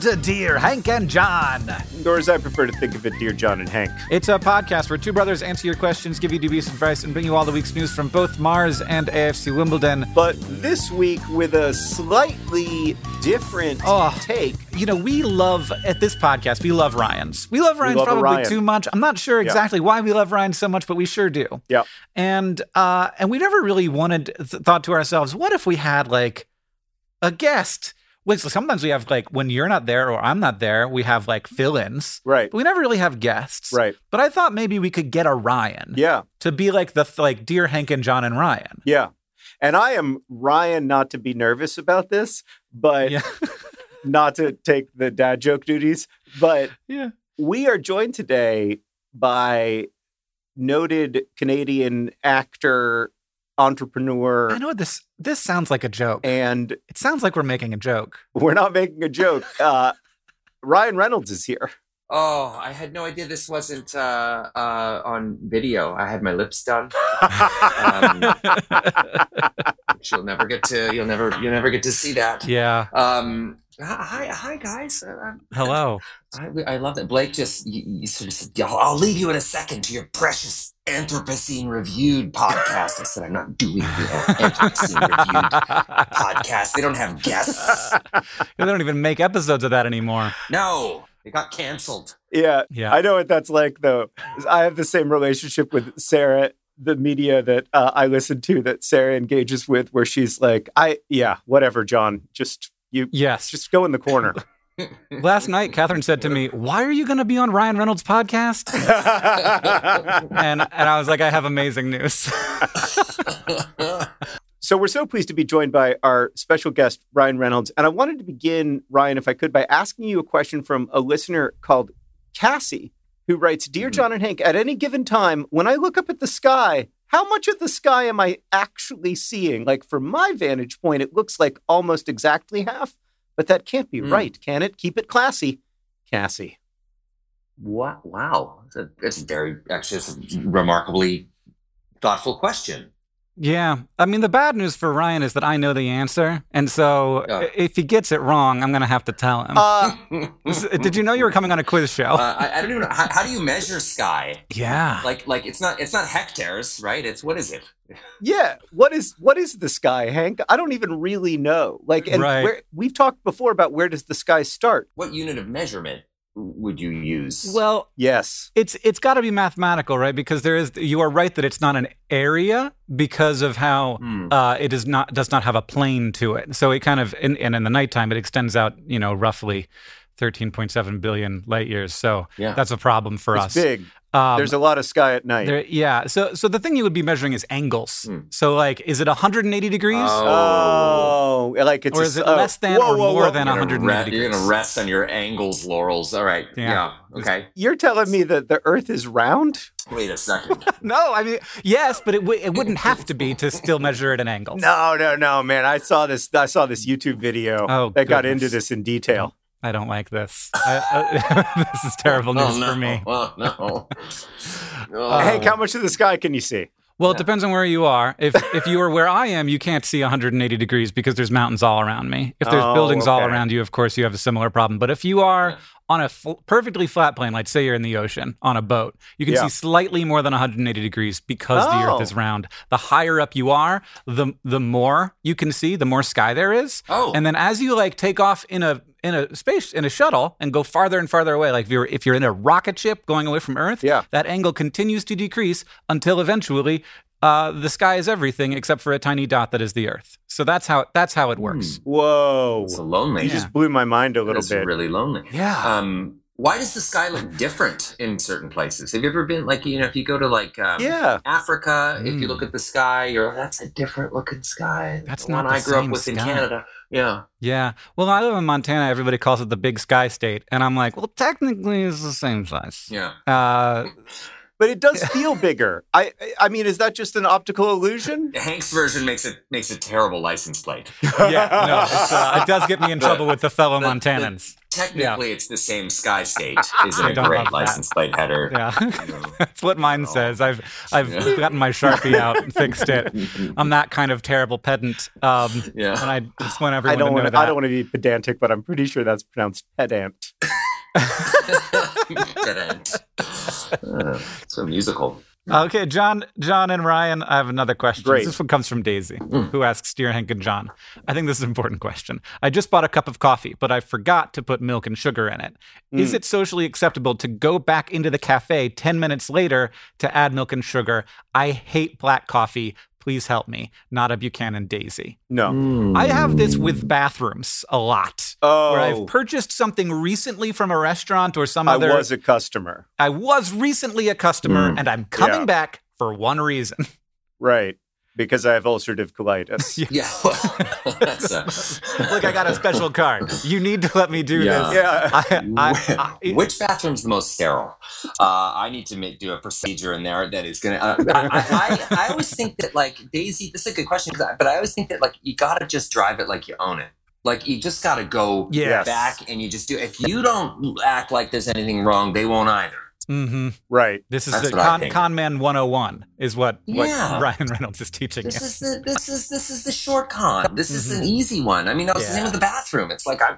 to Dear Hank and John. Or as I prefer to think of it, Dear John and Hank. It's a podcast where two brothers answer your questions, give you dubious advice, and bring you all the week's news from both Mars and AFC Wimbledon. But this week with a slightly different Oh. take. You know, we love, at this podcast, we love Ryan's. We love Ryan's love probably Ryan. too much. I'm not sure exactly why we love Ryan so much, but we sure do. Yeah. And uh, and we never really wanted, th- thought to ourselves, what if we had like a guest? Like, so sometimes we have like when you're not there or I'm not there, we have like fill-ins. Right. But we never really have guests. Right. But I thought maybe we could get a Ryan. Yeah. To be like the like dear Hank and John and Ryan. Yeah. And I am Ryan not to be nervous about this, but Yeah. not to take the dad joke duties. But Yeah. we are joined today by noted Canadian actor, entrepreneur, I know this this sounds like a joke. and It sounds like we're making a joke. we're not making a joke. Uh, Ryan Reynolds is here. Oh, I had no idea this wasn't uh, uh, on video. I had my lips done. Um, which you'll never get to. You'll never. You'll never get to see that. yeah. Um, hi, hi, guys. Uh, Hello. I, I love that Blake just you, you sort of said, "I'll I'll leave you in a second to your precious Anthropocene reviewed podcast." I said, "I'm not doing the Anthropocene reviewed podcast. They don't have guests. they don't even make episodes of that anymore. No, it got canceled." Yeah. Yeah. I know what that's like, though. I have the same relationship with Sarah, the media that uh, I listen to that Sarah engages with, where she's like, I, yeah, whatever, John, just you, yes. just go in the corner. Last night, Catherine said to me, "Why are you going to be on Ryan Reynolds' podcast?" And and I was like, "I have amazing news." so we're so pleased to be joined by our special guest, Ryan Reynolds. And I wanted to begin, Ryan, if I could, by asking you a question from a listener called Cassie, who writes Dear Mhm. John and Hank, at any given time, when I look up at the sky, how much of the sky am I actually seeing? Like, from my vantage point, it looks like almost exactly half, but that can't be Hmm. right, can it? Keep it classy. Cassie. Wow! Wow, that's, a, that's very actually it's a remarkably thoughtful question. Yeah. I mean, the bad news for Ryan is that I know the answer, and so Yeah. i- if he gets it wrong, I'm going to have to tell him. Uh, Did you know you were coming on a quiz show? Uh, I, I don't even know how, how do you measure sky. yeah. Like like it's not it's not hectares, right? It's what is it? yeah. What is what is the sky, Hank? I don't even really know. Like, and Right. where we've talked before about where does the sky start? What unit of measurement would you use? Well, Yes. it's it's got to be mathematical, right? Because there is you are right that it's not an area because of how Hmm. uh, it is not does not have a plane to it. So it kind of in, and in the nighttime it extends out, you know, roughly 13.7 billion light years. So Yeah. that's a problem for It's us. big. Um, There's a lot of sky at night. there, yeah. So so the thing you would be measuring is angles. Hmm. So like, is it 180 degrees? Oh, like it's Or is it s- oh, less than whoa, or whoa, more whoa. than 180 re- You're gonna rest on your angles laurels. All right. Yeah. Yeah. Okay. You're telling me that the Earth is round? Wait a second. No, I mean yes, but it w- it wouldn't have to be to still measure it an angle. No, no, no, man. I saw this. I saw this YouTube video Oh, that got into this in detail. I don't like this. I, uh, this is terrible news oh no. for me. Oh no. Oh. Hank, how much of the sky can you see? Well, it depends on where you are. If if you are where I am, you can't see 180 degrees because there's mountains all around me. If there's Oh, buildings all around you, of course, you have a similar problem. But if you are Yeah. On a f- perfectly flat plane, like say you're in the ocean on a boat, you can Yeah. see slightly more than 180 degrees because the Oh. Earth is oh. round. The higher up you are, the the more you can see, the more sky there is. Oh. And then as you like take off in a in a space in a shuttle and go farther and farther away, like if you're if you're in a rocket ship going away from Earth, Yeah. that angle continues to decrease until eventually uh, the sky is everything except for a tiny dot that is the Earth. So that's how that's how it works. Whoa! It's lonely. You Yeah. just blew my mind a little bit. really lonely. Yeah. Um, why does the sky look different in certain places? Have you ever been like you know if you go to like um, yeah. Africa, if you Mm. look at the sky, you're that's a different looking sky. That's the not one the I grew up same with in sky. Canada. Yeah. Yeah. Well, I live in Montana. Everybody calls it the Big Sky State, and I'm like, well, technically, it's the same size. Yeah. Uh, but it does feel bigger. I I mean, is that just an optical illusion? Hank's version makes it makes a terrible license plate. yeah, no, it's, uh, it does get me in The- trouble with the fellow the- Montanans. Technically, it's the same Sky State. Isn't a don't great that. license plate header? Yeah, that's what mine Oh. says. I've I've Yeah. gotten my sharpie out and fixed it. I'm that kind of terrible pedant, um, Yeah. and I just want everyone I don't to know want to. that. I don't want to be pedantic, but I'm pretty sure that's pronounced pedant. Dead end. Uh, so musical. Okay, John, John, and Ryan. I have another question. Great. This one comes from Daisy, Mm. who asks, "Dear Hank and John, I think this is an important question. I just bought a cup of coffee, but I forgot to put milk and sugar in it. Is Mm. it socially acceptable to go back into the cafe ten minutes later to add milk and sugar? I hate black coffee. Please help me. Not a Buchanan Daisy. No. I have this with bathrooms a lot." Oh, Where I've purchased something recently from a restaurant or some I other. was a customer. I was recently a customer, Mm. and I'm coming Yeah. back for one reason. Right. Because I have ulcerative colitis. Yeah. well, that's a- Look, I got a special card. You need to let me do Yeah. this. yeah. I, I, I, Which bathroom's the most sterile? Uh, I need to make, do a procedure in there that is going to. Uh, I, I, I, I always think that, like, Daisy, this is a good question, but I always think that, like, you got to just drive it like you own it. Like, you just got to go yes. back and you just do If you don't act like there's anything wrong, they won't either. Hmm Right. This is That's the con, think. con man 101 is what, what Ryan Reynolds is teaching This you. is the this is this is the short con. This is an easy one. I mean, that was the Yeah. name of the bathroom. It's like, I,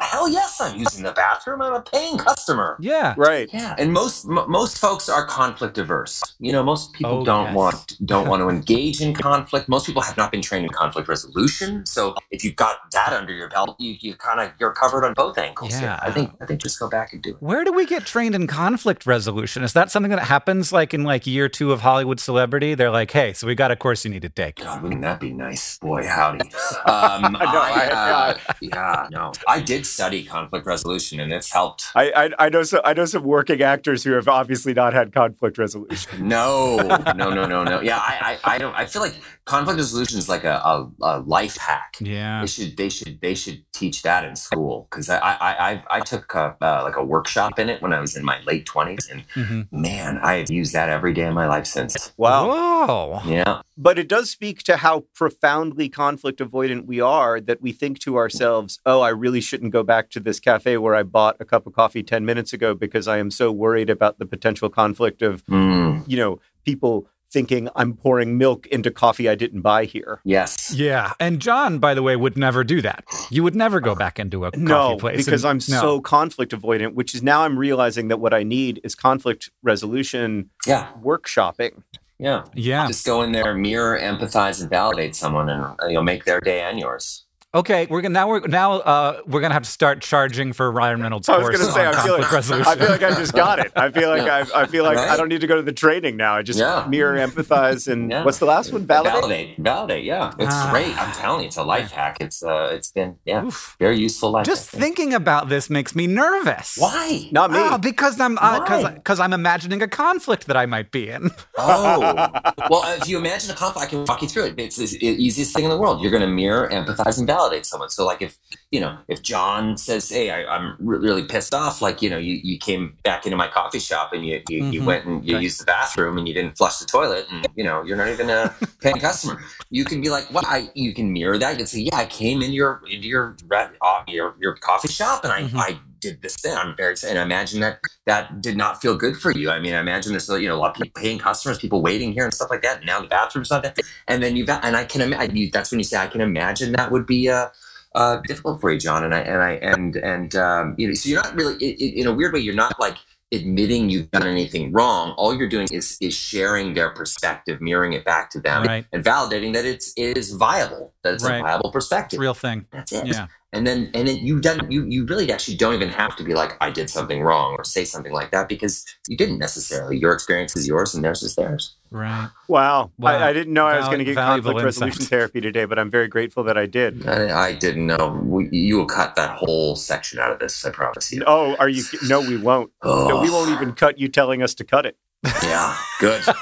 hell yes, I'm using the bathroom. I'm a paying customer. Yeah. Right. Yeah, and most m- most folks are conflict averse. You know, most people Oh, don't yes. want don't want to engage in conflict. Most people have not been trained in conflict resolution. So if you've got that under your belt, you you kind of you're covered on both ankles. here. Yeah. I think I think just go back and do it. Where do we get trained in conflict resolution? Is that something that happens like in like year two of Hollywood celebrity? They're like, hey, so we got a course you need to take. God, wouldn't that be nice? Boy, howdy. Um, I, I- uh, yeah, no, I did study conflict resolution, and it's helped. I, I I know some I know some working actors who have obviously not had conflict resolution. No, no, no, no, no. Yeah, I, I, I don't. I feel like conflict resolution is like a, a, a life hack. Yeah. They should, they should, they should teach that in school because I, I, I, I took a, uh, like a workshop in it when I was in my late twenties, and hmm man, I have used that every day of my life since. Wow. Whoa. Yeah, But it does speak to how profoundly conflict avoidant we are that we think to ourselves, oh, I really shouldn't go back to this cafe where I bought a cup of coffee 10 minutes ago because I am so worried about the potential conflict of, Mm, you know, people thinking I'm pouring milk into coffee I didn't buy here. yes. Yeah. And John, by the way, would never do that. You would never go back into a coffee No, place. because and- I'm no. so conflict avoidant, which is now I'm realizing that what I need is conflict resolution Yeah, workshopping. yeah. Yeah. Just go in there, mirror, empathize, and validate someone, and you'll make their day and yours. Okay, we're gonna now we're now uh, we're gonna have to start charging for Ryan Reynolds' I was going to say, I feel, like, resolution. I feel like I just got it. I feel like Yeah. I, I feel like I don't need to go to the training now. I just Yeah. mirror, empathize, and Yeah. what's the last one? Validate. Validate, validate. Yeah, it's Ah. great. I'm telling you, it's a life hack. It's uh, it's been yeah, Oof. very useful life. Just hack. thinking about this makes me nervous. why? Not me. Oh, because I'm because Why? because I'm imagining a conflict that I might be in. Oh, well, if you imagine a conflict, I can walk you through it. It's the easiest thing in the world. You're going to mirror, empathize, and validate someone. So, like, if you know, if John says, "Hey, I, I'm re- really pissed off," like, you know, you, you came back into my coffee shop and you you, you Mhm. went and you Okay. used the bathroom and you didn't flush the toilet, and you know, you're not even a paying customer. You can be like, "What?" I you can mirror that. You can say, "Yeah, I came into your into your uh, your your coffee shop and I Mhm. I." Did this thing. I'm very, and I imagine that that did not feel good for you. I mean, I imagine there's you know a lot of people paying customers, people waiting here and stuff like that. And now the bathroom's not there, and then you've and I can imagine that's when you say I can imagine that would be uh, uh, difficult for you, John. And I and I and and um, you know, so you're not really i i in a weird way. You're not like admitting you've done anything wrong. All you're doing is is sharing their perspective, mirroring it back to them, Right. and validating that it's it is viable, that it's Right. a viable perspective. real thing. That's it Yeah. And then and then you done you you really actually don't even have to be like I did something wrong or say something like that because you didn't necessarily. Your experience is yours and theirs is theirs. Right. Wow. Wow. I, I didn't know I was going to get valuable conflict resolution therapy today, but I'm very grateful that I did. I, I didn't know. We, you will cut that whole section out of this. I promise you. Oh, are you? No, we won't. Oh, No, we won't even cut you telling us to cut it. Yeah, good.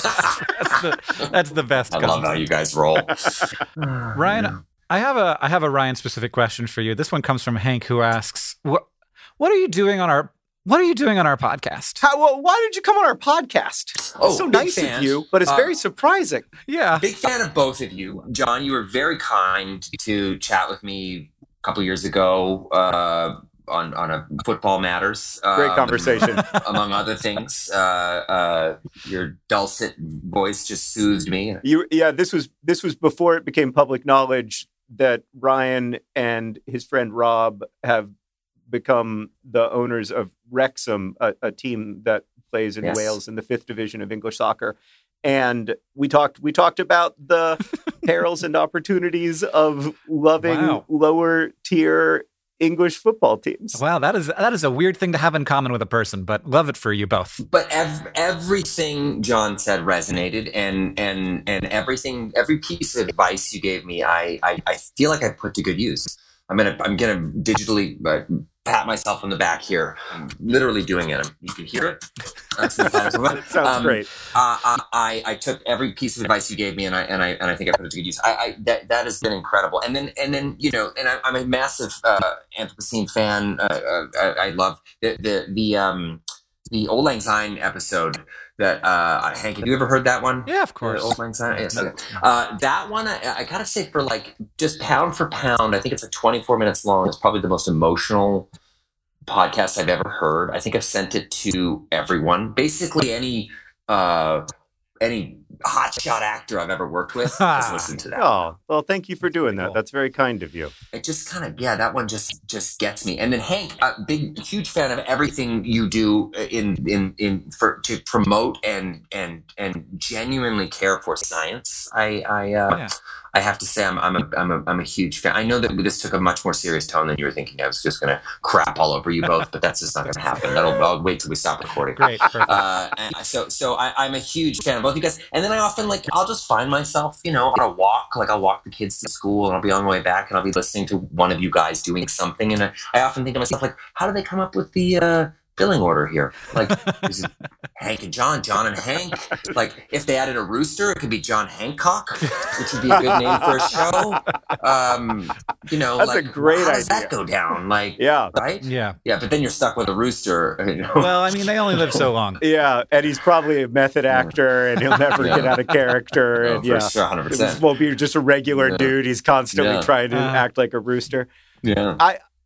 That's the that's the best. I love concept. how you guys roll. Ryan, I have a I have a Ryan specific question for you. This one comes from Hank who asks, "What what are you doing on our What are you doing on our podcast? How, well, why did you come on our podcast? Oh, so nice fan. of you, but it's Uh, very surprising. Yeah. Big fan of both of you. John, you were very kind to chat with me a couple years ago uh, on, on a football matters. Great um, conversation. among other things. Uh, uh, your dulcet voice just soothed me. You, yeah, this was this was before it became public knowledge that Ryan and his friend Rob have become the owners of Wrexham, a, a team that plays in Yes. Wales in the fifth division of English soccer. And we talked we talked about the perils and opportunities of loving Wow. lower tier English football teams. Wow, that is that is a weird thing to have in common with a person, but love it for you both. But ev- everything John said resonated, and and and everything, every piece of advice you gave me, I I, I feel like I put to good use. I'm gonna I'm gonna digitally uh, pat myself on the back here. I'm literally doing it. You can hear it. That's the thumbs up. That sounds Um, great. uh, I, I I took every piece of advice you gave me, and I and I and I think I put it to good use. I, I that that has been incredible. And then and then you know, and I, I'm a massive uh, Anthropocene fan. Uh, uh, I, I love the the the um the Auld Lang Syne episode that uh Hank. Have you ever heard that one? Yeah, of The course. Auld Lang Syne. Yes. Okay. Uh, that one, I, I gotta say, for like just pound for pound, I think it's like 24 minutes long. It's probably the most emotional podcast I've ever heard. I think I've sent it to everyone. Basically, any uh, any hotshot actor I've ever worked with has listened to that. Oh, well, thank you for doing that. cool. That's very kind of you. It just kind of yeah, that one just just gets me. And then Hank, a big huge fan of everything you do in in in for to promote and and and genuinely care for science. I I uh, Yeah. I have to say I'm I'm a, I'm a I'm a huge fan. I know that this took a much more serious tone than you were thinking. I was just gonna crap all over you both, but that's just not gonna happen. That'll I'll wait till we stop recording. Great. Uh, and so, so I, I'm a huge fan of both you guys. And then I often like, I'll just find myself, you know, on a walk. Like I'll walk the kids to school, and I'll be on my way back, and I'll be listening to one of you guys doing something. And I, I often think to myself, like, how do they come up with the uh, billing order here? Like, Hank and John, John and Hank? Like, if they added a rooster, it could be John Hancock, which would be a good name for a show. Um, you know, That's a like, great how does idea. that go down? Like, Yeah. right? yeah. Yeah, but then you're stuck with a rooster. You know? Well, I mean, they only live so long. Yeah, and he's probably a method actor, and he'll never Yeah. get out of character. Oh, and for yeah, sure, hundred this percent. won't be just a regular Yeah. dude. He's constantly Yeah. trying to Uh. act like a rooster. Yeah.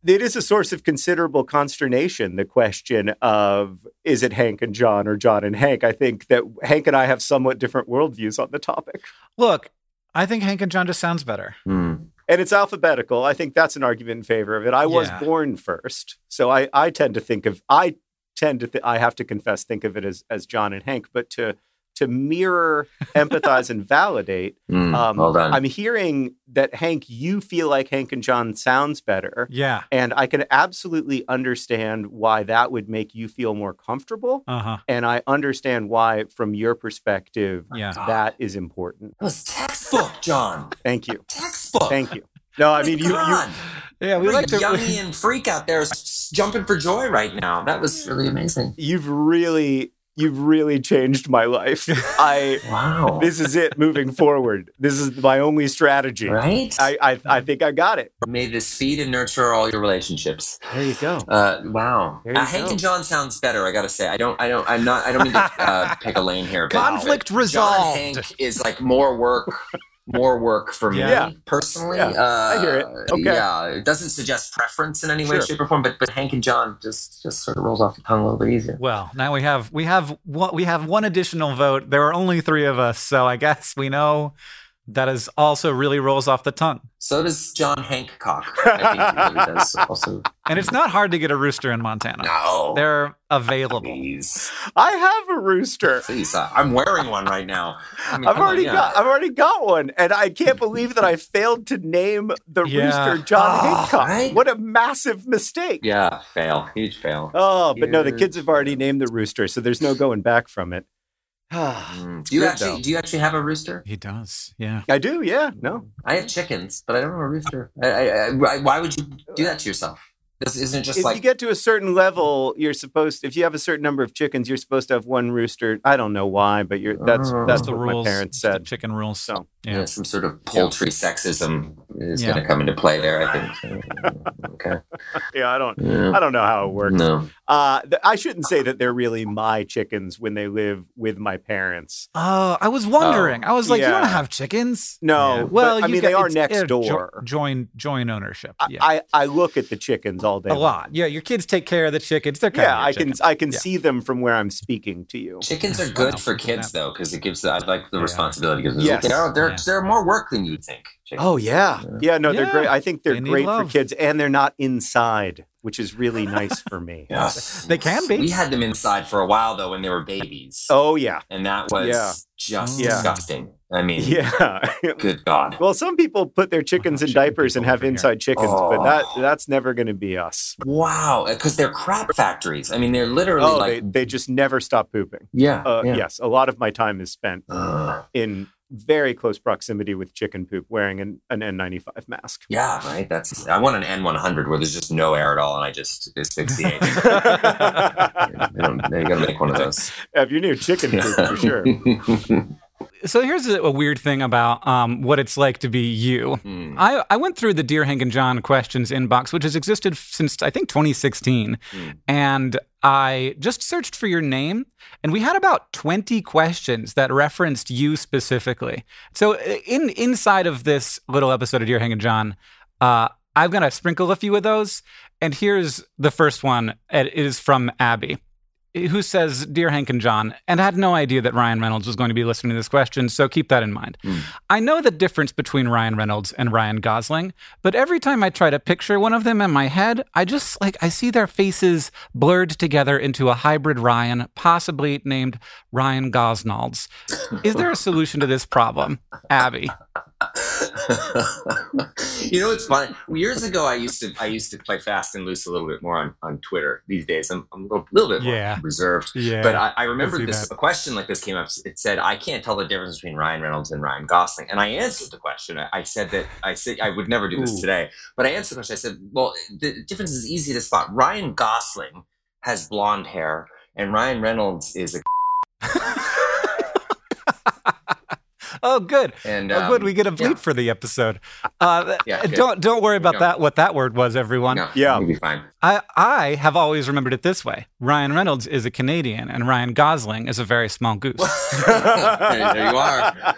It is a source of considerable consternation. The question of is it Hank and John or John and Hank? I think that Hank and I have somewhat different worldviews on the topic, Look, I think Hank and John just sounds better. Hmm. and it's alphabetical. I think that's an argument in favor of it. I was Yeah. born first, so I I tend to think of I tend to th- I have to confess think of it as as John and Hank, but to to mirror, empathize, and validate. Hmm. Um, well done. I'm hearing that Hank, you feel like Hank and John sounds better, Yeah. and I can absolutely understand why that would make you feel more comfortable. Uh huh. And I understand why, from your perspective, Yeah. that is important. That was textbook, John. Thank you. Textbook. Thank you. No, I mean you. Come you. Yeah. We Every like to. and freak out there jumping for joy right now. That was really amazing. you've really, you've really changed my life. I. Wow. This is it moving forward. This is my only strategy. right? I, I, I think I got it. May this feed and nurture all your relationships. There you go. Uh, wow. You Uh, Hank go. and John sounds better. I gotta say. I don't. I don't. I'm not. I don't mean to uh, pick a lane here. but- Conflict John. Hank is like more work. More work for me Yeah. personally. Yeah, uh, I hear it. Okay. Yeah, it doesn't suggest preference in any way, shape, or form. But but Hank and John just just sort of rolls off the tongue a little bit easier. Well, now we have we have one, we have one additional vote. There are only three of us, so I guess we know that is also really rolls off the tongue. So does John Hancock. I think he really does also. And it's not hard to get a rooster in Montana. No. They're available. Please. I have a rooster. Please. uh, I'm wearing one right now. I mean, I've come on, already yeah. got I've already got one, and I can't believe that I failed to name the Yeah. rooster John Ah, Hancock. right? What a massive mistake! Yeah, fail. Huge fail. Oh, but no, the kids have already named the rooster, so there's no going back from it. Mm. Do you actually though. do you actually have a rooster? He does. Yeah. I do, yeah. No, I have chickens, but I don't have a rooster. I, I, I, why- why would you do that to yourself? This isn't just if like you get to a certain level, you're supposed. If you have a certain number of chickens, you're supposed to have one rooster. I don't know why, but you're that's Oh. that's That's the what rules. my parents It's the said. chicken rules. So you know, yeah. some sort of poultry sexism is Yeah. going to come into play there. I think. okay. Yeah, I don't. Yeah. I don't know how it works. No. Uh, th- I shouldn't say that they're really my chickens when they live with my parents. Oh, I was wondering. I was like, you yeah. don't have chickens. No, Yeah. but, Well, I you mean got- they are next uh, jo- door. join join ownership. I- I, I look at the chickens all day. a long. lot. Yeah, your kids take care of the chickens. They're kind of Yeah, of I can I can Yeah. see them from where I'm speaking to you. Chickens are Wow, good for kids though, because it gives the, I like the Yeah. responsibility. Because Yes. they're oh, they're, Yeah. they're more work than you'd think. Chickens. Oh yeah, yeah. No, they're great. I think they're They need great for kids, and they're not inside, which is really nice for me. Yes. They can be. We had them inside for a while though when they were babies. Oh yeah, And that was Yeah. just Yeah. disgusting. I mean, yeah. good God. well, some people put their chickens in chicken diapers and have over here. inside chickens, but that Oh. that's never going to be us. Wow. Because they're crap factories. I mean, they're literally Oh, like, they they just never stop pooping. yeah. Uh, yeah. Yes, a lot of my time is spent Uh, in very close proximity with chicken poop, wearing an, an N95 mask. yeah, right. That's. I want an N100 where there's just no air at all, and I just asphyxiate. they don't, they got to make one of those Have your new chicken poop for sure. So here's a, a weird thing about um, what it's like to be you. Hmm. I, I went through the Dear Hank and John questions inbox, which has existed since I think 2016, Hmm. and I just searched for your name, and we had about 20 questions that referenced you specifically. So uh, in inside of this little episode of Dear Hank and John, uh, I'm gonna sprinkle a few of those, and here's the first one. It is from Abby who says, Dear Hank and John, and I had no idea that Ryan Reynolds was going to be listening to this question, so keep that in mind. Mm. I know the difference between Ryan Reynolds and Ryan Gosling, but every time I try to picture one of them in my head, I just like, I see their faces blurred together into a hybrid Ryan, possibly named Ryan Gosnolds. Is there a solution to this problem? Abby. you know it's funny years ago i used to i used to play fast and loose a little bit more on, on twitter these days. I'm, I'm a little, little bit more Yeah. reserved. Yeah. but i, I remember this that. a question like this came up. It said i can't tell the difference between ryan reynolds and ryan gosling. And i answered the question. I, I said that i said i would never do this Ooh. today. But i answered the question. I said well the difference is easy to spot. Ryan gosling has blonde hair and ryan reynolds is a oh, good. and oh, good. um, We get a bleep yeah. for the episode. Uh, Yeah, don't don't worry about go. that. What that word was, everyone. no, Yeah. you'll be fine I, I have always remembered it this way Ryan Reynolds is a Canadian, and Ryan Gosling is a very small goose. there, there you are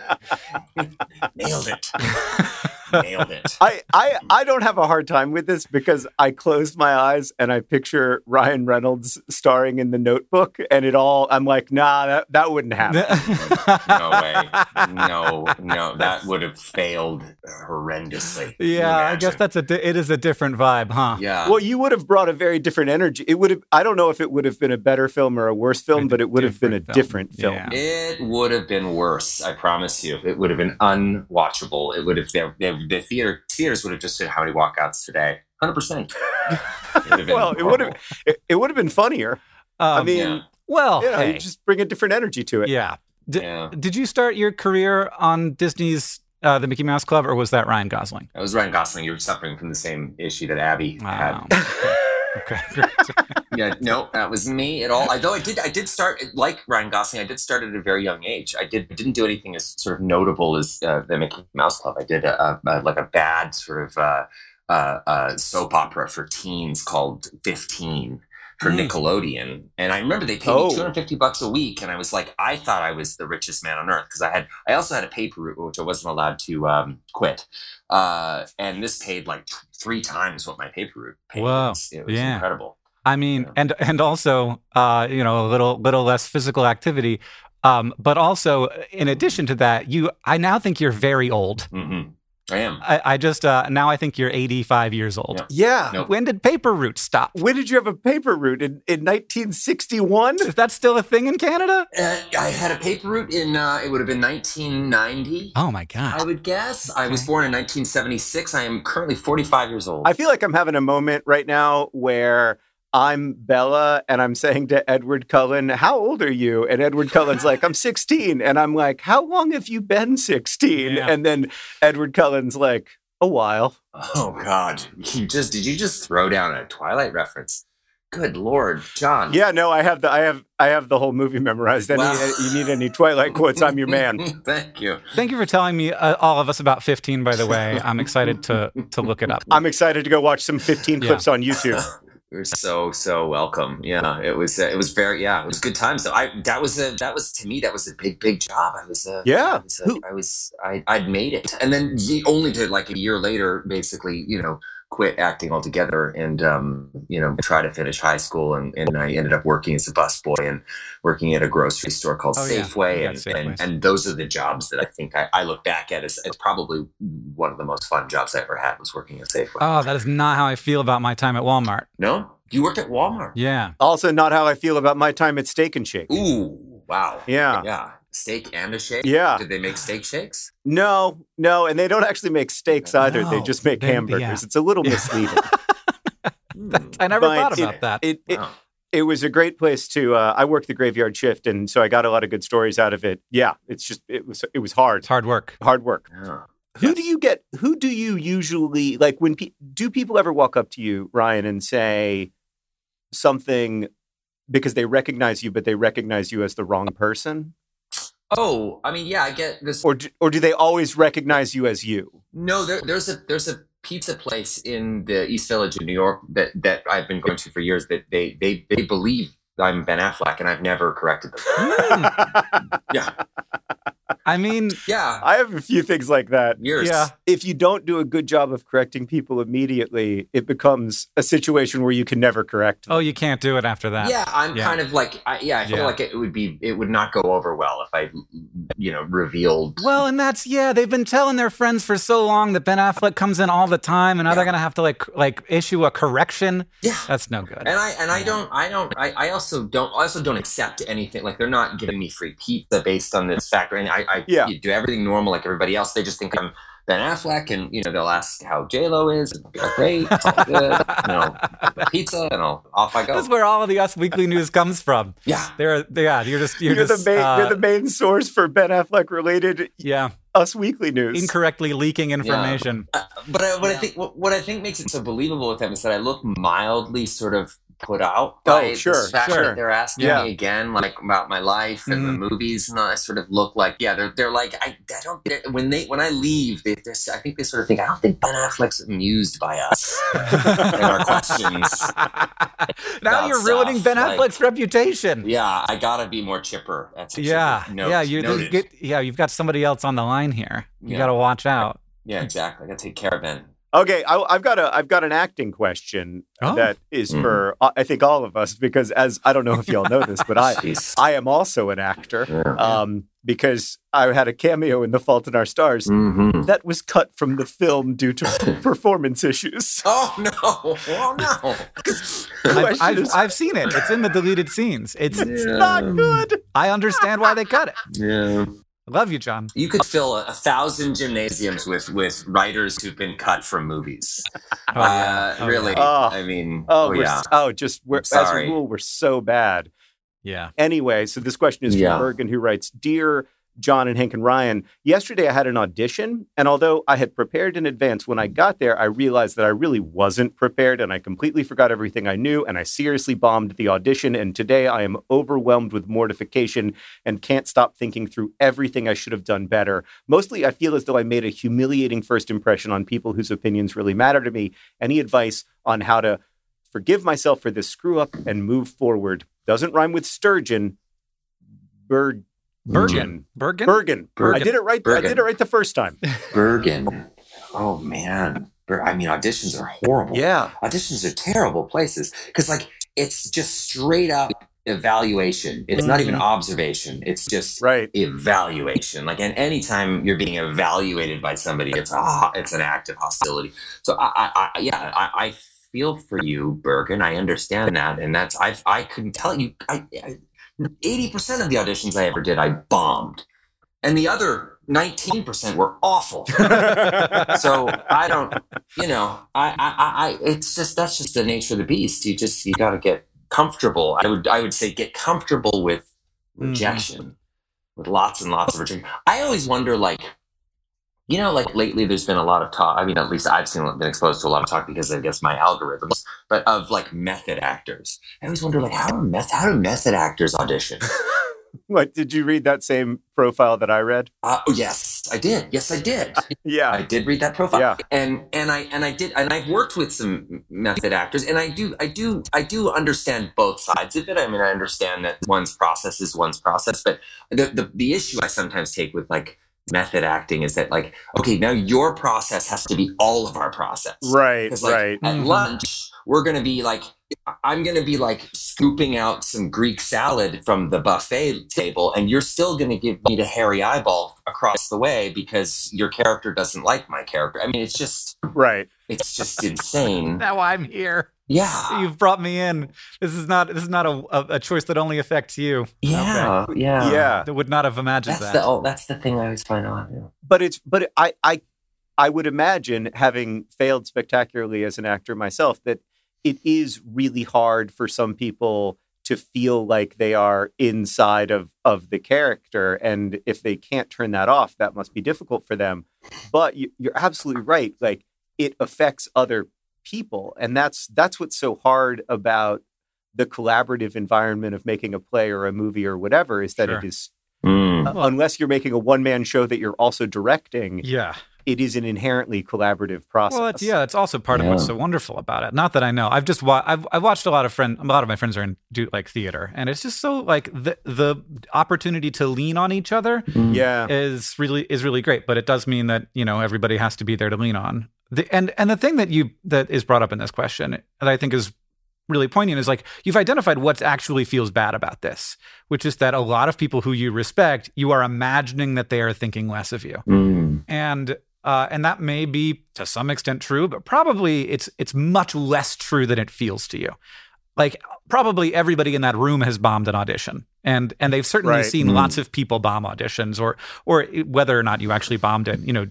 nailed it nailed it I, I I don't have a hard time with this because I closed my eyes and I picture Ryan Reynolds starring in the Notebook, and it all I'm like, nah, that that wouldn't happen. no way. No, no, that would have failed horrendously. Can you yeah, I guess that's a di- it is a different vibe, huh? Yeah. Well, you would have brought a very different energy. It would have. I don't know if it would have been a better film or a worse film, but it would have been a Different film. different film. Yeah. It would have been worse, I promise you. It would have been unwatchable. It would have the, the, the theater theaters would have just said how many walkouts today. Hundred percent. Well, it would have. It, it would have been funnier. I Um, mean, yeah. well, you know, hey, you just bring a different energy to it. yeah. D- Yeah. Did you start your career on Disney's uh, The Mickey Mouse Club, or was that Ryan Gosling? That was Ryan Gosling. You were suffering from the same issue that Abby Wow. had. okay. yeah, no, that was me at all. Although I did, I did start like Ryan Gosling. I did start at a very young age. I did didn't do anything as sort of notable as uh, the Mickey Mouse Club. I did a, a, like a bad sort of uh, uh, uh, soap opera for teens called Fifteen for Mm. Nickelodeon, and I remember they paid Oh. me two hundred fifty bucks a week, and I was like, I thought I was the richest man on earth because I had, I also had a paper route which I wasn't allowed to um, quit, uh, and this paid like th- three times what my paper route paid. Whoa. It was, Yeah. incredible. I mean, Yeah. and and also, uh, you know, a little little less physical activity, um, but also in addition to that, you, I now think you're very old. hmm I am. I, I just uh, now I think you're 85 years old. Yeah. Nope. When did paper route stop? When did you have a paper route in, in 1961? Is that still a thing in Canada? Uh, I had a paper route in, uh, it would have been 1990, Oh my god. I would guess. I was born in 1976. I am currently 45 years old. I feel like I'm having a moment right now where I'm Bella and I'm saying to Edward Cullen, How old are you? And Edward Cullen's like, I'm 16. And I'm like, How long have you been 16? Yeah. And then Edward Cullen's like, A while. oh, God. You just, did you just throw down a Twilight reference? Good Lord, John. Yeah, no, I have the I have I have the whole movie memorized. Any, Wow. You need any Twilight quotes? I'm your man. Thank you. Thank you for telling me uh, all of us about 15. By the way, I'm excited to to look it up. I'm excited to go watch some 15 Yeah. clips on YouTube. You're so so welcome. Yeah, it was uh, it was very yeah it was good times. So I that was a that was to me that was a big big job. I was uh, Yeah. I was, uh, I was I I'd made it, and then only to like a year later, basically, you know, quit acting altogether and um you know try to finish high school, and and I ended up working as a busboy and working at a grocery store called Oh. Safeway, Yeah, and, and and those are the jobs that I think I, I look back at as, as probably one of the most fun jobs I ever had was working at Safeway. Oh, that is not how I feel about my time at Walmart. no, you worked at Walmart. Yeah. Also, not how I feel about my time at Steak and Shake. Ooh, wow. Yeah. Yeah. Steak and a shake? Yeah. Did they make steak shakes? No, no, and they don't actually make steaks either. They just make they- hamburgers. yeah. It's a little Yeah. misleading. I never But thought it- about that. It, it, Wow. it was a great place to. Uh, I worked the graveyard shift, and so I got a lot of good stories out of it. Yeah, it's just it was it was hard, It's hard work. hard work. Yeah. Who do you get? Who do you usually like when? Pe- do people ever walk up to you, Ryan, and say something because they recognize you, but they recognize you as the wrong person, Oh, I mean, yeah, I get this. or do, or do they always recognize you as you? No, there, there's a there's a pizza place in the East Village in New York that that I've been going to for years. That they they they believe I'm Ben Affleck, and I've never corrected them. Hmm. Yeah, I mean, yeah, I have a few things like that. years. yeah. If you don't do a good job of correcting people immediately, it becomes a situation where you can never correct. them. Oh, you can't do it after that. Yeah, I'm Yeah. kind of like, I, yeah, I feel Yeah. like it would be, it would not go over well if I, you know, revealed. Well, and that's yeah. They've been telling their friends for so long that Ben Affleck comes in all the time, and now they're gonna have to like like issue a correction. Yeah. That's no good. And I and I don't I don't I, I also don't I also don't accept anything like they're not giving me free pizza based on this factor and I, I Yeah. do everything normal like everybody else. They just think I'm Ben Affleck and you know they'll ask how J Lo is and be like great, it's all good, you know, pizza and I'll off I This go. is where all of the Us Weekly news comes from. Yeah. They're yeah. You're just you're, You're, just the main. uh, you're the main source for Ben Affleck related yeah Us Weekly news. incorrectly leaking information. Uh, but I, what I think what, what I think makes it so believable with them is that I look mildly sort of put out Oh, sure, this fact sure. that they're asking Yeah. me again like about my life and the Mhm. movies and I sort of look like yeah they're they're like I, I don't when they when I leave they I think they sort of think I don't think Ben Affleck's amused by us and our questions now you're ruining stuff, Ben like- Affleck's reputation. yeah I gotta be more chipper that's Yeah, note. yeah, you, you get, yeah, you've got somebody else on the line here. You Yeah. got to watch out. yeah exactly I gotta take care of Ben Okay, I, I've got a I've got an acting question Oh. that is Mhm. for uh, I think all of us because as I don't know if y'all know this, but I I am also an actor um, because I had a cameo in The Fault in Our Stars Mhm. that was cut from the film due to performance issues. Oh no! Oh no! I've, I've, is- I've seen it. It's in the deleted scenes. It's. It's not good. I understand why they cut it. Yeah. I love you, John. You could fill a, a thousand gymnasiums with with writers who've been cut from movies. Oh, yeah. uh, Oh, really? yeah. I mean, Oh, oh, we're, yeah. s- oh, just we're, as a rule, we're so bad. Yeah. Anyway, so this question is from Yeah. Bergen, who writes, "Dear John and Hank and Ryan, yesterday I had an audition, and although I had prepared in advance, when I got there, I realized that I really wasn't prepared, and I completely forgot everything I knew, and I seriously bombed the audition. And today I am overwhelmed with mortification and can't stop thinking through everything I should have done better. Mostly, I feel as though I made a humiliating first impression on people whose opinions really matter to me. Any advice on how to?" Forgive myself for this screw up and move forward. Doesn't rhyme with sturgeon. Bird. Bergen. Mm. Bergen. Bergen. Bergen. I did it right. Bergen. I did it right the first time. Bergen. Oh man. I mean, auditions are horrible. Yeah. Auditions are terrible places because, like, it's just straight up evaluation. It's mm. not even mm-hmm. observation. It's just right. evaluation. Like, and anytime you're being evaluated by somebody, it's a, it's an act of hostility. So, I, I yeah, I, I, feel for you, Bergen. I understand that, and that's I, I couldn't tell you. I, I 80% of the auditions I ever did, I bombed. And the other 19% were awful. so I don't, you know, I, I, I, it's just, that's just the nature of the beast. You just, you got to get comfortable. I would, I would say get comfortable with mm-hmm. rejection, mm. with lots and lots of rejection. I always wonder, like, you know, like lately there's been a lot of talk. I mean, at least I've seen been exposed to a lot of talk because I guess my algorithms, but of like method actors. I always wonder like how do meth- how do method actors audition? What did you read that same profile that I read? Uh, oh yes, I did. Yes, I did. Yeah. I did read that profile. Yeah. And and I and I did and I've worked with some method actors and I do I do I do understand both sides of it. I mean I understand that one's process is one's process, but the the, the issue I sometimes take with like method acting is that like okay now your process has to be all of our process Right, like right. at Mhm. lunch we're gonna be like i'm gonna be like scooping out some greek salad from the buffet table and you're still gonna give me the hairy eyeball across the way because your character doesn't like my character i mean it's just Right. it's just insane Now I'm here. Yeah You've brought me in. This is not this is not a, a, a choice that only affects you. yeah yeah Yeah. I would not have imagined that's that. the oh, that's the thing i always find odd yeah. But it's but I I I would imagine having failed spectacularly as an actor myself that it is really hard for some people to feel like they are inside of of the character and if they can't turn that off that must be difficult for them but you, you're absolutely right like it affects other people and that's that's what's so hard about the collaborative environment of making a play or a movie or whatever is that Sure. it is Mm. uh, unless you're making a one man show that you're also directing, yeah. it is an inherently collaborative process. Well, it's, yeah, it's also part of what's so wonderful about it. Not that I know. I've just wa- I've I've watched a lot of friend. A lot of my friends are in do like theater, and it's just so like the the opportunity to lean on each other Mm. Yeah. is really is really great. But it does mean that you know everybody has to be there to lean on. The, and and the thing that you that is brought up in this question that I think is really poignant is like you've identified what actually feels bad about this, which is that a lot of people who you respect, you are imagining that they are thinking less of you Mm. and uh, and that may be to some extent true, but probably it's it's much less true than it feels to you. Like probably everybody in that room has bombed an audition, and and they've certainly Right. seen Mm. lots of people bomb auditions, or or whether or not you actually bombed it, you know,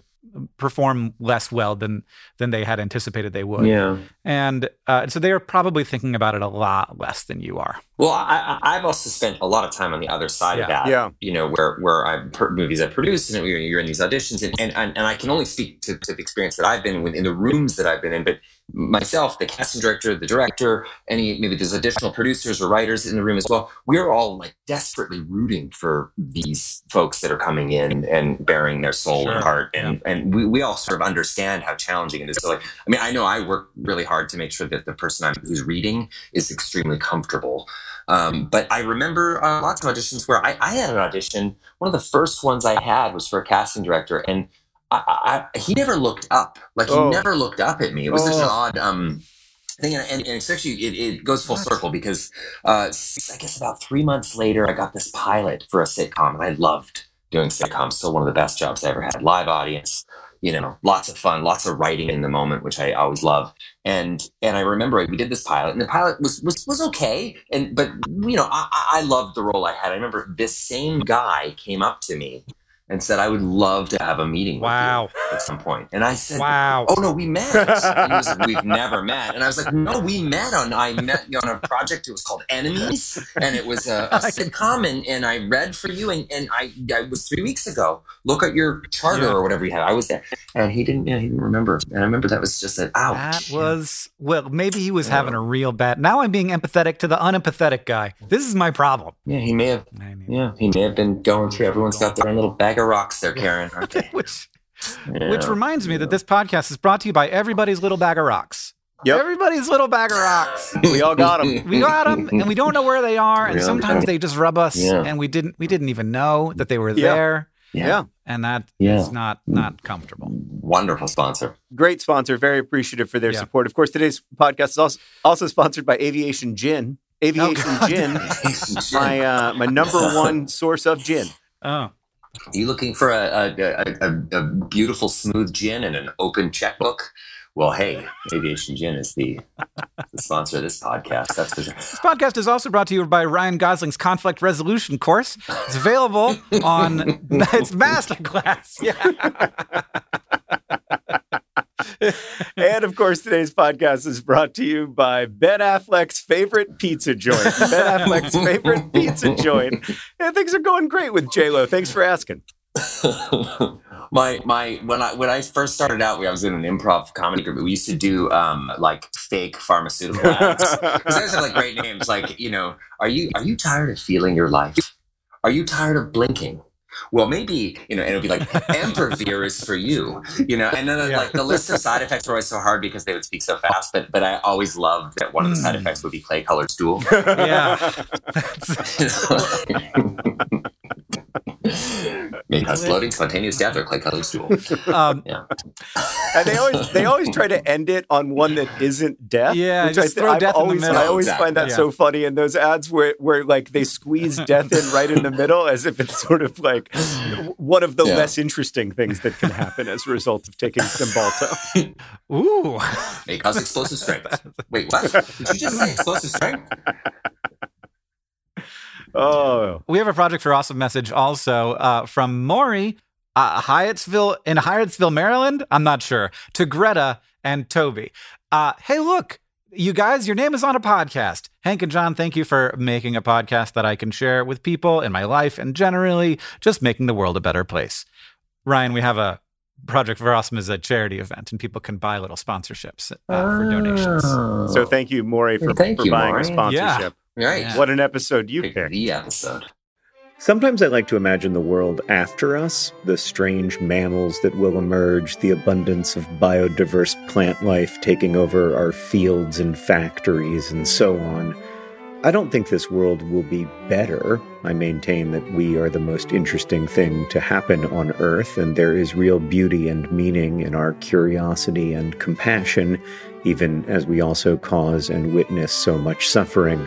perform less well than than they had anticipated they would. yeah And uh, so they are probably thinking about it a lot less than you are. Well, I, I- I've also spent a lot of time on the other side of that. Yeah. You know, where where I've per, movies I produced and you're, you're in these auditions, and, and and and I can only speak to, to the experience that I've been with in the rooms that I've been in. But myself, the casting director, the director, any maybe there's additional producers or writers in the room as well. We're all like desperately rooting for these folks that are coming in and bearing their soul Sure. and heart, and and we, we all sort of understand how challenging it is. So like, I mean, I know I work really hard to make sure that the person I'm, who's reading is extremely comfortable. Um, but I remember uh, lots of auditions where I, I had an audition. One of the first ones I had was for a casting director, and I, I, he never looked up. Like he Oh. never looked up at me. It was such an Oh. odd um, thing, and, and, and it's actually it, it goes full circle because uh, I guess about three months later, I got this pilot for a sitcom, and I loved doing sitcoms. Still one of the best jobs I ever had. Live audience, you know, lots of fun, lots of writing in the moment, which I always love. And and I remember we did this pilot, and the pilot was was was okay. And but you know, I I loved the role I had. I remember this same guy came up to me and said, "I would love to have a meeting Wow. with you at some point." And I said, Wow. Oh no, we met. He was like, We've never met. And I was like, No, we met on I met you on a project. It was called Enemies, and it was a, a sitcom. And, and I read for you, and, and I I was three weeks ago. Look at your charter Yeah. or whatever you had. I was there, and he didn't. Yeah, he didn't remember. And I remember that was just an ouch. That was well, maybe he was having a real bad. Now I'm being empathetic to the unempathetic guy. This is my problem. Yeah, he may have. I mean, Yeah, he may have been going through. Everyone's got their own little bag of rocks there, Karen, aren't they? Which Yeah. which reminds me that this podcast is brought to you by everybody's little bag of rocks. Yep. Everybody's little bag of rocks. we all got them. We got them, and we don't know where they are, and sometimes they just rub us, Yeah. and we didn't we didn't even know that they were Yeah. there, Yeah. and that is Yeah. not not comfortable. Wonderful sponsor. Great sponsor. Very appreciative for their Yeah. support. Of course, today's podcast is also, also sponsored by Aviation Gin. Aviation Oh, Gin, my uh, my number one source of gin. Oh, Are you looking for a, a, a, a, a beautiful, smooth gin and an open checkbook? Well, hey, Aviation Gin is the, the sponsor of this podcast. That's for sure. This podcast is also brought to you by Ryan Gosling's conflict resolution course. It's available on its masterclass. Yeah. And of course, today's podcast is brought to you by Ben Affleck's favorite pizza joint. Ben Affleck's favorite pizza joint. And things are going great with J Lo. Thanks for asking. my my when I when I first started out, we I was in an improv comedy group. We used to do um like fake pharmaceutical ads. Those are like great names. Like you know, are you are you tired of feeling your life? Are you tired of blinking? Well, maybe you know, and it'll be like Empervir is for you, you know. And then Yeah. like the list of side effects were always so hard because they would speak so fast. But but I always loved that one of the side Mm. effects would be clay colored stool. Yeah. May cause floating spontaneous death or clay colored stool. um, and they always they always try to end it on one that isn't death. Yeah, which I just thi- throw I've death in the always, middle. I always Exactly. find that Yeah. so funny in those ads where where like they squeeze death in right in the middle as if it's sort of like one of the Yeah. less interesting things that can happen as a result of taking Cymbalta. ooh. May cause explosive strength. Wait, what? Did you just say explosive strength? Oh, We have a project for awesome message also uh, from Maury, uh, Hyattsville in Hyattsville, Maryland. I'm not sure to Greta and Toby. Uh, hey, look, you guys, your name is on a podcast. Hank and John, thank you for making a podcast that I can share with people in my life and generally just making the world a better place. Ryan, we have a Project for Awesome is a charity event, and people can buy little sponsorships uh, for donations. so thank you, Maury, for, Thank for you, buying Maury. a sponsorship. Right. Yeah. What an episode you Pick picked. the episode. Sometimes I like to imagine the world after us, the strange mammals that will emerge, the abundance of biodiverse plant life taking over our fields and factories, and so on. I don't think this world will be better. I maintain that we are the most interesting thing to happen on Earth, and there is real beauty and meaning in our curiosity and compassion, even as we also cause and witness so much suffering.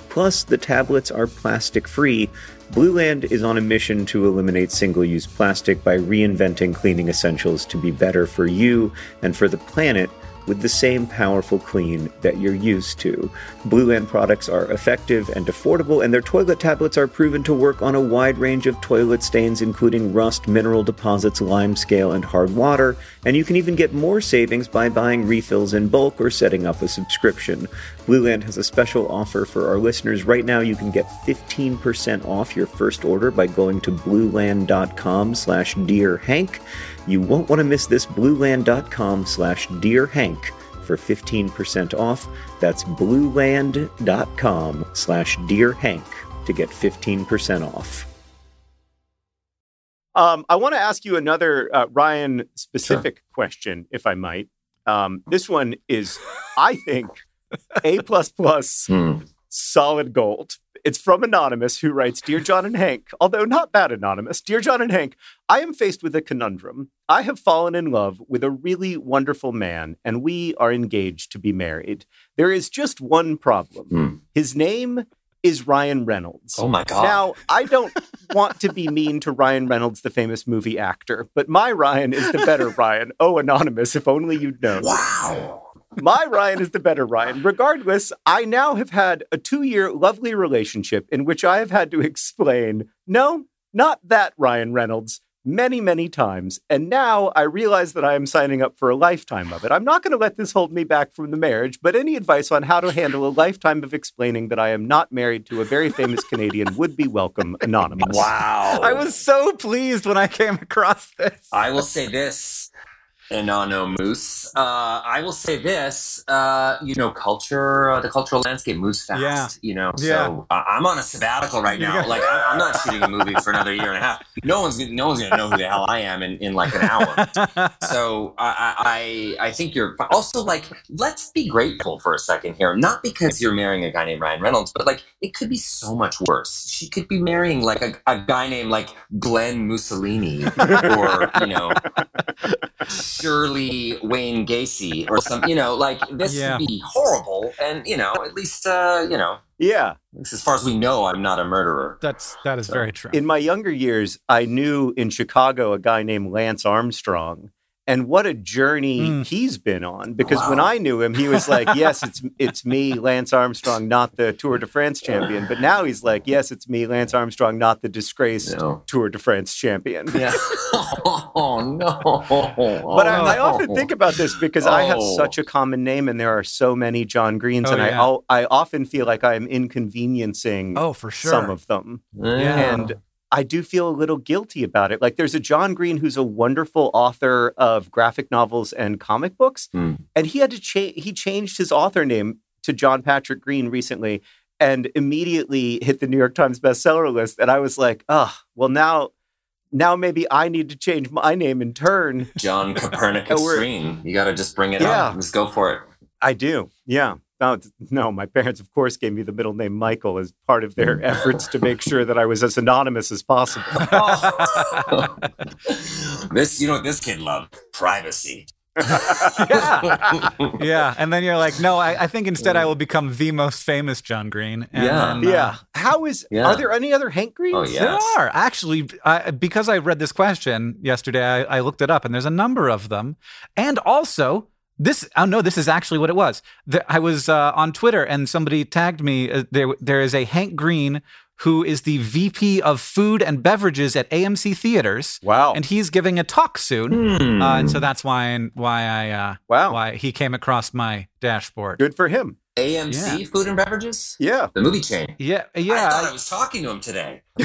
Plus, the tablets are plastic free. Blueland is on a mission to eliminate single use plastic by reinventing cleaning essentials to be better for you and for the planet with the same powerful clean that you're used to. Blueland products are effective and affordable, and their toilet tablets are proven to work on a wide range of toilet stains, including rust, mineral deposits, lime scale, and hard water. And you can even get more savings by buying refills in bulk or setting up a subscription. Blueland has a special offer for our listeners. Right now, you can get 15% off your first order by going to blueland.com slash dearhank. You won't want to miss this blueland.com slash dearhank for 15% off. That's blueland.com slash dearhank to get 15% off. Um, I want to ask you another uh, Ryan specific question, if I might. Um, this one is, I think, A plus plus Hmm. solid gold. It's from Anonymous, who writes Dear John and Hank, although not that anonymous. Dear John and Hank, I am faced with a conundrum. I have fallen in love with a really wonderful man, and we are engaged to be married. There is just one problem. Hmm. His name is Ryan Reynolds. Oh my god. Now, I don't want to be mean to Ryan Reynolds, the famous movie actor, but my Ryan is the better Ryan. Oh, Anonymous, if only you'd known. wow. My Ryan is the better Ryan. Regardless, I now have had a two year lovely relationship in which I have had to explain no, not that Ryan Reynolds, many, many times. And now I realize that I am signing up for a lifetime of it. I'm not going to let this hold me back from the marriage, but any advice on how to handle a lifetime of explaining that I am not married to a very famous Canadian would be welcome, anonymous. Wow. I was so pleased when I came across this. I will say this, Anonymous. Uh, I will say this. Uh, you know, culture, uh, the cultural landscape moves fast. Yeah. You know, so Yeah. I- I'm on a sabbatical right now. Like, I- I'm not shooting a movie for another year and a half. No one's no one's gonna know who the hell I am in, in like an hour. So I, I I think you're also like let's be grateful for a second here. Not because you're marrying a guy named Ryan Reynolds, but like it could be so much worse. She could be marrying like a, a guy named like Glenn Mussolini or you know Shirley Wayne Gacy or some you know like this Yeah. would be horrible. And you know at least uh, you know Yeah. as far as we know, I'm not a murderer. That's that is very true. In my younger years, I knew in Chicago a guy named Lance Armstrong. And what a journey Mm. he's been on. Because when I knew him, he was like, Yes, it's it's me, Lance Armstrong, not the Tour de France champion. But now he's like, Yes, it's me, Lance Armstrong, not the disgraced No. Tour de France champion. Yeah. oh no. But I, I often think about this because I have Oh. such a common name, and there are so many John Greens, Oh, and I yeah. al- I often feel like I am inconveniencing oh, for sure. some of them, Yeah. and I do feel a little guilty about it. Like there's a John Green who's a wonderful author of graphic novels and comic books, Hmm. and he had to change. He changed his author name to John Patrick Green recently, and immediately hit the New York Times bestseller list. And I was like, oh, well now. Now maybe I need to change my name in turn. John Copernicus Green. You got to just bring it Yeah. up. Just go for it. I do. Yeah. No, no, my parents, of course, gave me the middle name Michael as part of their efforts to make sure that I was as anonymous as possible. this, you know this kid loved? Privacy. yeah. yeah. And then you're like, no, I, I think instead I will become the most famous John Green. And Yeah. then, uh, yeah. How is, Yeah. are there any other Hank Greens? Oh, yeah. There are actually I, because I read this question yesterday. I, I looked it up, and there's a number of them. And also, this oh no, this is actually what it was. The, I was uh, on Twitter, and somebody tagged me. Uh, there, there is a Hank Green who is the VP of Food and Beverages at AMC Theaters, Wow. and he's giving a talk soon. Hmm. Uh, and so that's why why I uh, wow. why he came across my dashboard. Good for him. AMC Food and Beverages? Yeah. The movie chain. Yeah, I thought yeah. I was talking to him today.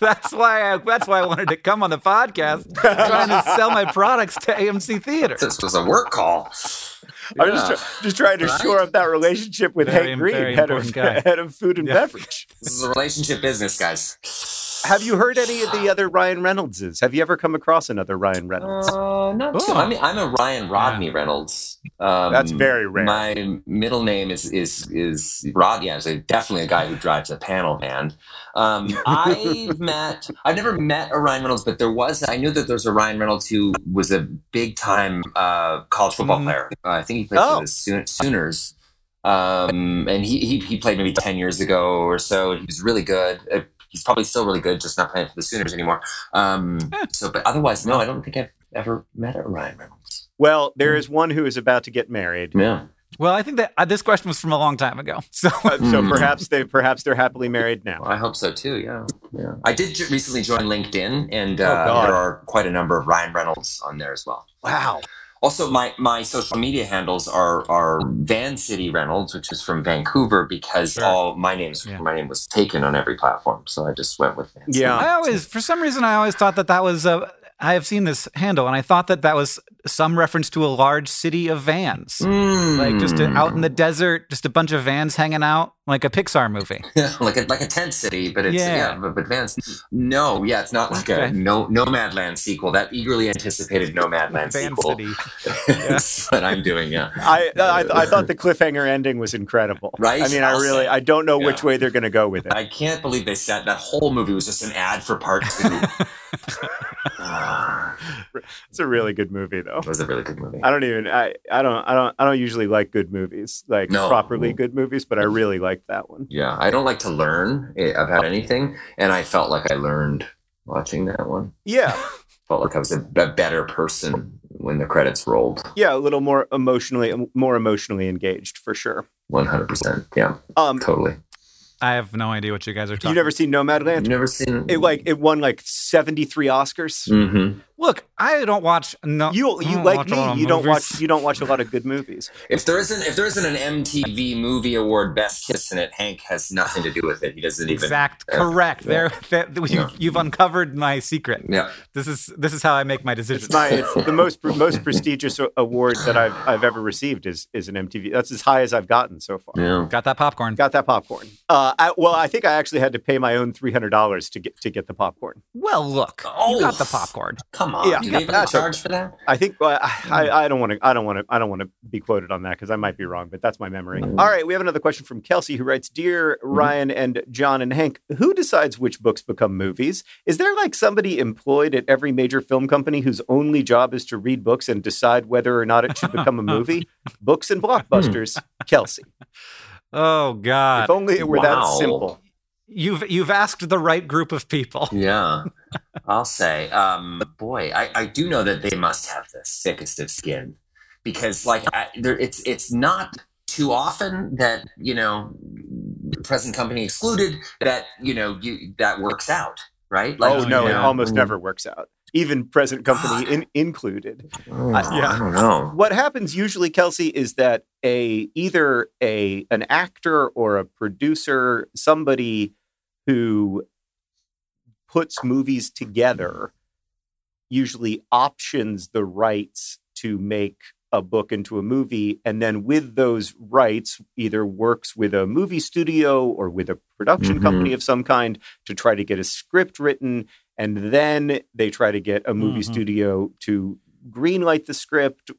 That's why I, that's why I wanted to come on the podcast, trying to sell my products to AMC Theaters. This was a work call. I'm just, try- just trying to Right? shore up that relationship with Very- Hank Green, head of, guy. head of food and Yeah. beverage. This is a relationship business, guys. Have you heard any of the other Ryan Reynoldses? Have you ever come across another Ryan Reynolds? Uh, not too. I mean, I'm a Ryan Rodney Reynolds. Um, That's very rare. My middle name is is is Rod. Yeah, so definitely a guy who drives a panel van. Um, I've met. I've never met a Ryan Reynolds, but there was. I knew that there's a Ryan Reynolds who was a big time uh, college football Mhm. player. Uh, I think he played Oh. for the Soon- Sooners. Um, and he, he he played maybe ten years ago or so. He was really good. Uh, he's probably still really good, just not playing for the Sooners anymore. Um, so, but otherwise, no, I don't think I've ever met a Ryan Reynolds. Well, there is one who is about to get married. Yeah. Well, I think that uh, this question was from a long time ago. So Uh, so Hmm. perhaps they perhaps they're happily married now. Well, I hope so too. Yeah, yeah. I did ju- recently join LinkedIn, and Oh, uh, God. there are quite a number of Ryan Reynolds on there as well. Wow. Also, my my social media handles are are Van City Reynolds, which is from Vancouver, because Sure. all my names Yeah. my name was taken on every platform, so I just went with Van. City. Yeah. I always, for some reason, I always thought that that was a. I have seen this handle, and I thought that that was some reference to a large city of vans, like just Mm. out in the desert, just a bunch of vans hanging out, like a Pixar movie. like a like a tent city, but it's Yeah. yeah, but, but Vans. No, yeah, it's not like Okay. a no Nomadland sequel. That eagerly anticipated Nomadland Van sequel. City. That's what I'm doing. Yeah. I, I I thought the cliffhanger ending was incredible. Right? I mean, I I'll really say. I don't know which way they're going to go with it. I can't believe they said that whole movie was just an ad for part two. It's a really good movie though. it was a really good movie. I don't even I, I don't I don't I don't usually like good movies like No. properly good movies, but I really liked that one. Yeah, I don't like to learn eh, about anything, and I felt like I learned watching that one. Yeah, Felt like I was a, a better person when the credits rolled. yeah, a little more emotionally more emotionally engaged for sure. One hundred percent. Yeah, Um, totally. I have no idea what you guys are talking. About. You've never seen Nomadland? I've never seen It like it won like seventy three Oscars. Mhm. Look, I don't watch. No, You you like watch a lot me? of You don't movies. watch you don't watch a lot of good movies. If there isn't if there isn't an MTV Movie Award Best Kiss in it, Hank has nothing to do with it. He doesn't even. Exact, Yeah. correct. Yeah. There, that, you, Yeah. you've uncovered my secret. Yeah. This is this is how I make my decisions. It's my it's the most most prestigious award that I've I've ever received is is an MTV. That's as high as I've gotten so far. Yeah. Got that popcorn. Got that popcorn. Uh, I, well, I think I actually had to pay my own three hundred dollars to get to get the popcorn. Well, look, you Oh. got the popcorn. Come on. Yeah, do yeah, they even that's charge for that? I think uh, I, I, I don't want to I don't want to I don't want to be quoted on that because I might be wrong, but that's my memory. All right, we have another question from Kelsey who writes, "Dear Ryan and John and Hank, who decides which books become movies? Is there like somebody employed at every major film company whose only job is to read books and decide whether or not it should become a movie? books and blockbusters, Kelsey. Oh God! If only it were that simple. You've you've asked the right group of people. Yeah. I'll say. Um, boy, I, I do know that they must have the thickest of skin because, like, I, there, it's it's not too often that you know, present company excluded, that you know you that works out, right? Like, oh no, you it almost never works out. Even present company in, included. Oh, I- yeah. I don't know. what happens usually kelsey is that a either a an actor or a producer somebody who puts movies together usually options the rights to make a book into a movie and then with those rights either works with a movie studio or with a production Mhm. company of some kind to try to get a script written and then they try to get a movie Mhm. studio to greenlight the script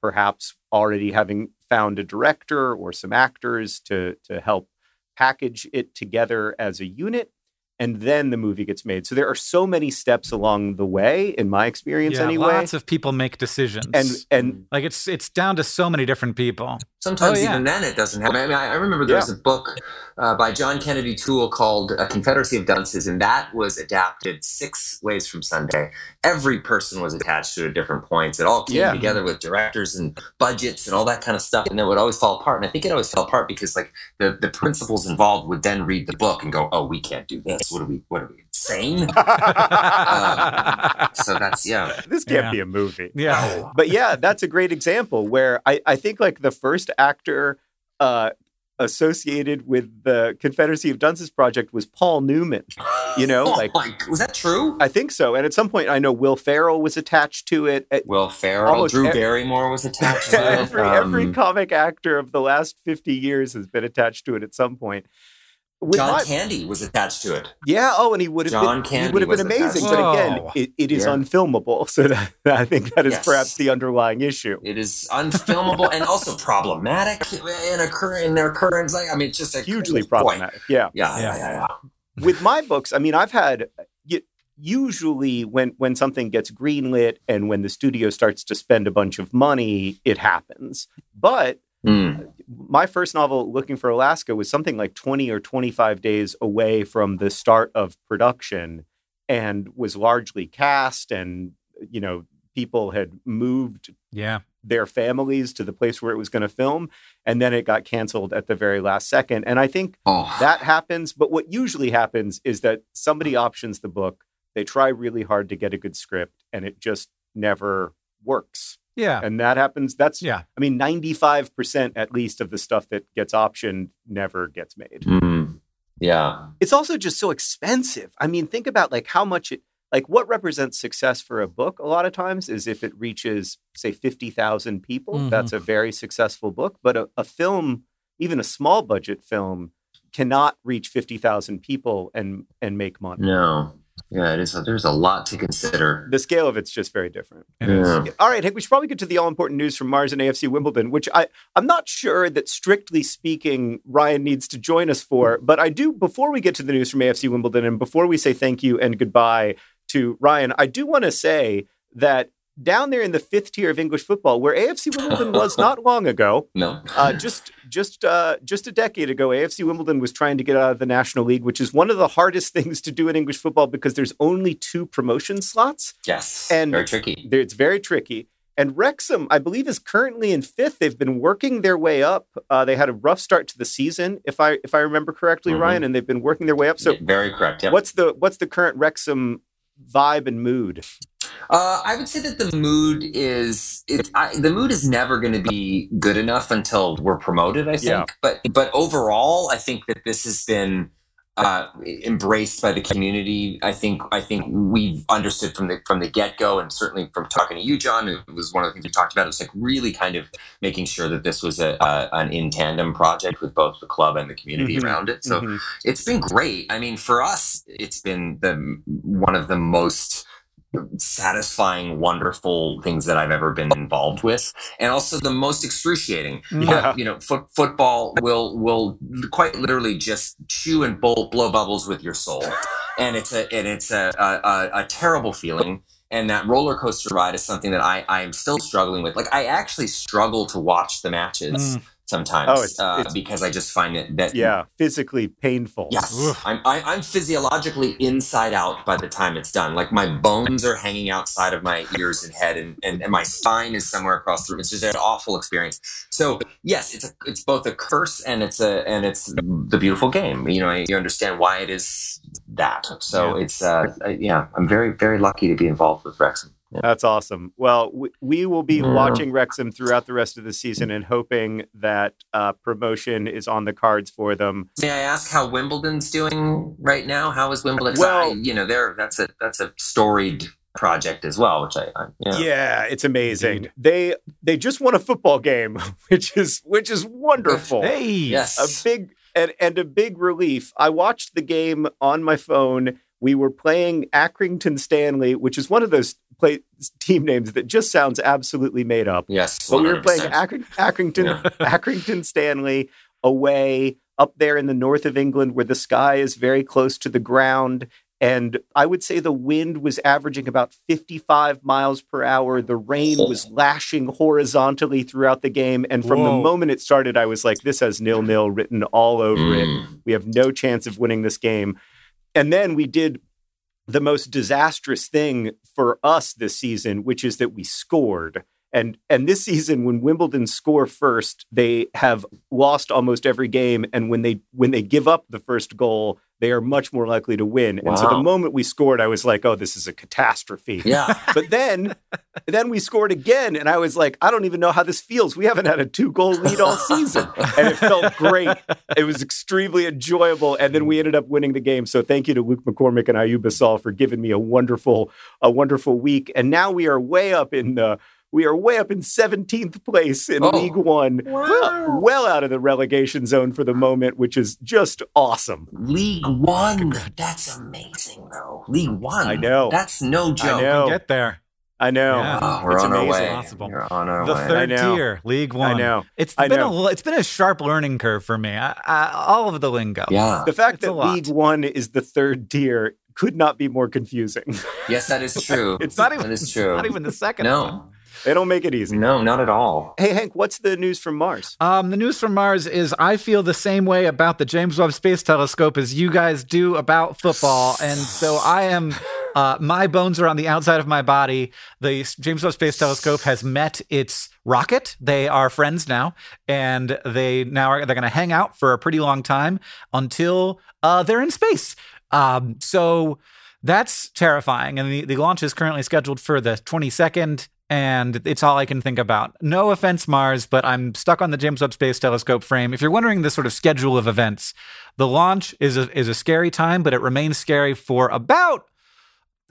perhaps already having found a director or some actors to to help package it together as a unit and then the movie gets made so there are so many steps along the way in my experience Yeah, anyway lots of people make decisions, and and like it's it's down to so many different people. Sometimes Oh, yeah. even then it doesn't happen. I mean, I remember there was a book uh, by John Kennedy Toole called uh, Confederacy of Dunces, and that was adapted six ways from Sunday. Every person was attached to it at different points. It all came Yeah. together with directors and budgets and all that kind of stuff, and it would always fall apart. And I think it always fell apart because like the, the principals involved would then read the book and go, "Oh, we can't do this. What are we? What are we insane?" so that's yeah. this can't Yeah. be a movie yeah, but yeah that's a great example where i i think like the first actor uh associated with the confederacy of dunces project was paul newman You know, Oh like- my- was that true? i think so and at some point i know will ferrell was attached to it At- Will Ferrell, Drew e- Barrymore was attached to it. every every Um, comic actor of the last 50 years has been attached to it at some point With John my- Candy was attached to it. yeah oh and he would have John been he Candy would have been amazing but again Whoa. it, it is Yeah. unfilmable so that, I think that is Yes. perhaps the underlying issue It is unfilmable and also problematic in occur in their occurrence. Like I mean, it's just a hugely problematic yeah Yeah, yeah, Yeah. yeah, yeah. with my books, I mean, I've had usually when when something gets greenlit and when the studio starts to spend a bunch of money, it happens. But Mm. My first novel, Looking for Alaska, was something like 20 or 25 days away from the start of production and was largely cast and you know people had moved yeah. their families to the place where it was going to film and then it got canceled at the very last second and i think Oh, that happens. But what usually happens is that somebody options the book, they try really hard to get a good script, and it just never works. Yeah. And that happens. That's, Yeah. I mean, 95% at least of the stuff that gets optioned never gets made. Mm. Yeah. It's also just so expensive. I mean, think about like how much it, like what represents success for a book a lot of times is if it reaches, say, 50,000 people. Mhm. That's a very successful book. But a, a film, even a small budget film, cannot reach 50,000 people and and make money. No. Yeah, it is. There's a lot to consider. The scale of it's just very different. It is. Yeah. All right, Hank, we should probably get to the all important news from Mars and AFC Wimbledon, which I, I'm not sure that strictly speaking, Ryan needs to join us for. But I do, before we get to the news from AFC Wimbledon and before we say thank you and goodbye to Ryan, I do want to say that down there in the fifth tier of English football, where AFC Wimbledon was not long ago, No. uh, just just uh, just a decade ago, AFC Wimbledon was trying to get out of the National League, which is one of the hardest things to do in English football because there's only two promotion slots. yes. and- very tricky. It's very tricky. And Wrexham, I believe, is currently in fifth. They've been working their way up. Uh, they had a rough start to the season, if I if I remember correctly, Mhm. Ryan, and they've been working their way up. So, very correct. Yeah. what's the what's the current Wrexham vibe and mood? Uh, I would say that the mood is it, I, the mood is never going to be good enough until we're promoted. I think, Yeah. but but overall, I think that this has been uh, embraced by the community. I think I think we've understood from the from the get go, and certainly from talking to you, John, it was one of the things we talked about. It was like really kind of making sure that this was a, an in tandem project with both the club and the community Mhm. around it. So Mhm. it's been great. I mean, for us, it's been the one of the most satisfying, wonderful things that I've ever been involved with, and also the most excruciating. Yeah. Uh, you know, foot, football will will quite literally just chew and blow, blow bubbles with your soul, and it's a and it's a a, a, terrible feeling. And that roller coaster ride is something that I I am still struggling with. Like I actually struggle to watch the matches Mm. Sometimes Oh, it's- uh, it's- because I just find it that Yeah, physically painful. Yes, I'm, I, I'm physiologically inside out by the time it's done. Like my bones are hanging outside of my ears and head, and, and, and my spine is somewhere across the room. It's just an awful experience. So yes, it's a, it's both a curse and it's a and it's the beautiful game. You know, you understand why it is that. So Yeah. it's uh yeah, I'm very very lucky to be involved with Wrexham. Yeah. That's awesome. Well, we, we will be Yeah. watching Wrexham throughout the rest of the season and hoping that uh, promotion is on the cards for them. May I ask how Wimbledon's doing right now? How is Wimbledon? Well- I, you know, they're that's a that's a storied project as well, which I, I yeah. Yeah, it's amazing. Indeed. They they just won a football game, which is which is wonderful. Hey, Yes. a big and, and a big relief. I watched the game on my phone. We were playing Accrington Stanley, which is one of those play team names that just sounds absolutely made up. Yes. But we were playing Accring- Accrington, Accrington Stanley away up there in the north of England where the sky is very close to the ground. And I would say the wind was averaging about 55 miles per hour. The rain was lashing horizontally throughout the game. And from the moment it started, I was like, this has nil nil written all over it. Mm. We have no chance of winning this game. And then we did the most disastrous thing for us this season, which is that we scored. And and this season, when Wimbledon score first, they have lost almost every game. And when they when they give up the first goal, they are much more likely to win. And so the moment we scored, I was like, oh, this is a catastrophe. Yeah. But then then we scored again, and I was like, I don't even know how this feels. We haven't had a two goal lead all season. And it felt great. It was extremely enjoyable. And then we ended up winning the game. So thank you to Luke McCormick and Ayoub Assal for giving me a wonderful, a wonderful week. And now we are way up in the we are way up in 17th place in Oh. League One. Well, well out of the relegation zone for the moment, which is just awesome. League One. That's amazing, though. League One. I know. That's no joke. know. get there. I know. Yeah. Oh, we're It's on our amazing. way. Possible. We're on our The way. third tier, League One. I know. It's I been know. a it's been a sharp learning curve for me. I, I, all of the lingo. Yeah. The fact It's that. League One is the third tier could not be more confusing. Yes, that is true. It's not even. That is true. Not even the second. No. one. They don't make it easy. No, not at all. Hey, Hank, what's the news from Mars? Um, the news from Mars is I feel the same way about the James Webb Space Telescope as you guys do about football, and so I am. Uh, my bones are on the outside of my body. The James Webb Space Telescope has met its rocket. They are friends now, and they now are they're going to hang out for a pretty long time until uh, they're in space. Um, so that's terrifying. And the, the launch is currently scheduled for the 22nd. And it's all I can think about. No offense, Mars, but I'm stuck on the James Webb Space Telescope frame. If you're wondering the sort of schedule of events, the launch is a, is a scary time, but it remains scary for about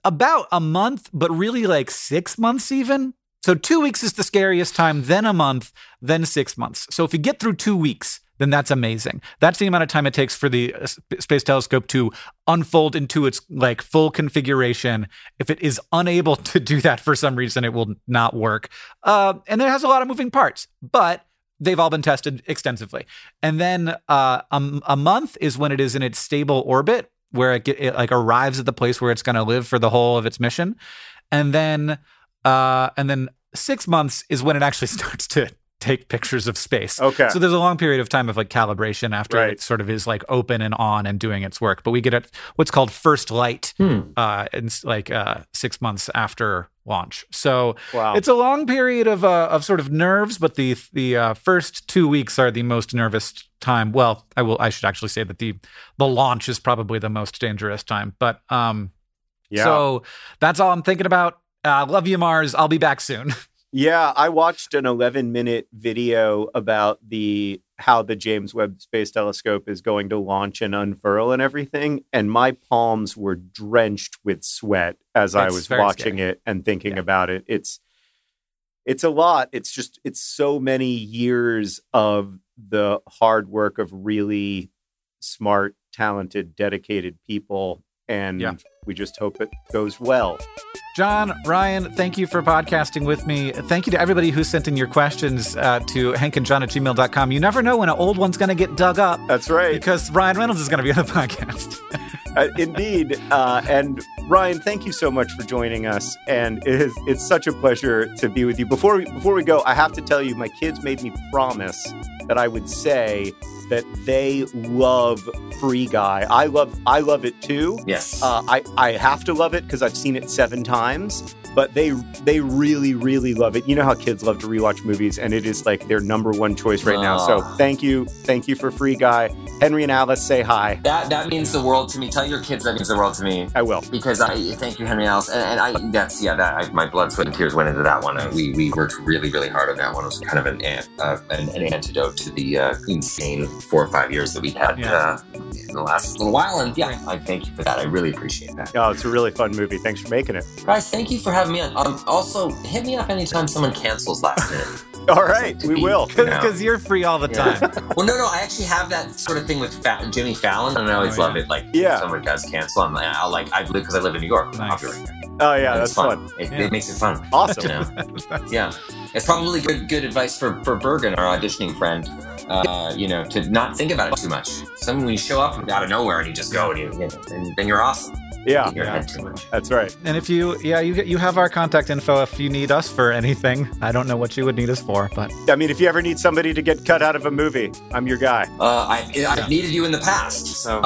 about a month, but really like six months even. So two weeks is the scariest time, then a month, then six months. So if you get through two weeks, then that's amazing. That's the amount of time it takes for the uh, space telescope to unfold into its like full configuration. If it is unable to do that for some reason, it will not work. Uh, and it has a lot of moving parts, but they've all been tested extensively. And then uh, a, a month is when it is in its stable orbit, where it, get, it like arrives at the place where it's going to live for the whole of its mission. And then uh, and then six months is when it actually starts to take pictures of space. Okay. So there's a long period of time of like calibration after Right. it sort of is like open and on and doing its work. But we get it what's called first light Hmm. uh, in like uh, six months after launch. So Wow. it's a long period of uh, of sort of nerves, but the the uh, first two weeks are the most nervous time. Well, I will I should actually say that the the launch is probably the most dangerous time. But um, yeah. so that's all I'm thinking about. Uh, love you, Mars. I'll be back soon. Yeah, I watched an 11 minute video about the how the James Webb Space Telescope is going to launch and unfurl and everything, and my palms were drenched with sweat as I was watching scary. it and thinking Yeah. about it. It's it's a lot. It's just it's so many years of the hard work of really smart, talented, dedicated people and Yeah. We just hope it goes well. John, Ryan, thank you for podcasting with me. Thank you to everybody who sent in your questions uh, to hankandjohn at gmail.com. You never know when an old one's going to get dug up That's right. because Ryan Reynolds is going to be on the podcast. Uh, indeed. Uh, and Ryan, thank you so much for joining us. And it is, it's such a pleasure to be with you. Before we, before we go, I have to tell you, my kids made me promise that I would say that they love Free Guy. I love I love it too. Yes. Uh, I I have to love it because I've seen it seven times. But they they really really love it. You know how kids love to rewatch movies, and it is like their number one choice right now. So Ah. thank you, thank you for Free Guy. Henry and Alice, say hi. that that means the world to me. Tell your kids that means the world to me. I will. because I thank you, Henry and Alice, and, and I that's yeah that I, my blood, sweat, and tears went into that one. We we worked really really hard on that one. It was kind of an an, uh, an, an antidote to the uh, insane four or five years that we had Yeah. uh, in the last little while. And yeah, I thank you for that. I really appreciate that, Oh, it's a really fun movie. Thanks for making it. guys. Thank you for having me on. Um, also, hit me up anytime someone cancels last minute. All right, we will. Because you're free all the Yeah. time. well, no, no, I actually have that sort of thing with Fa- Jimmy Fallon, and I always Oh, love yeah. it. Like, Yeah. if someone does cancel, I'm like, I'll like, I because I live in New York. I'll Nice. be right there. Oh yeah, And that's it's fun. It, Yeah. it makes it fun. Awesome. You know? Yeah, it's probably good good advice for for Bergen, our auditioning friend. Uh, you know, to not think about it too much. Some when you show up out of nowhere and you just go and you, you know, and then you're awesome. Yeah, Yeah. head too much. that's right. And if you, yeah, you you have our contact info if you need us for anything. I don't know what you would need us for, but I mean, if you ever need somebody to get cut out of a movie, I'm your guy. Uh, I I've needed you in the past, so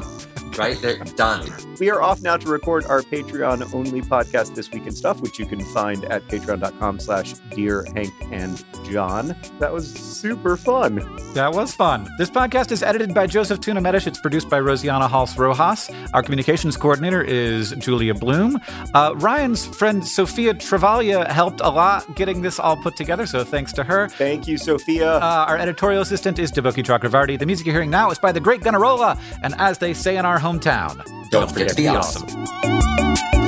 right, they're done. We are off now to record our Patreon only podcast this week and stuff, which you can find at patreon.com slash dear Hank and John. That was super fun. that was fun. This podcast is edited by Joseph Tuna Medish. It's produced by Rosianna Halse Rojas. Our communications coordinator is Julia Bloom. Uh, Ryan's friend Sophia Travalia helped a lot getting this all put together, so thanks to her. Thank you, Sophia. Uh, our editorial assistant is Deboki Chakravarti. The music you're hearing now is by the great Gunnarolla, and as they say in our hometown, Don't forget to be awesome.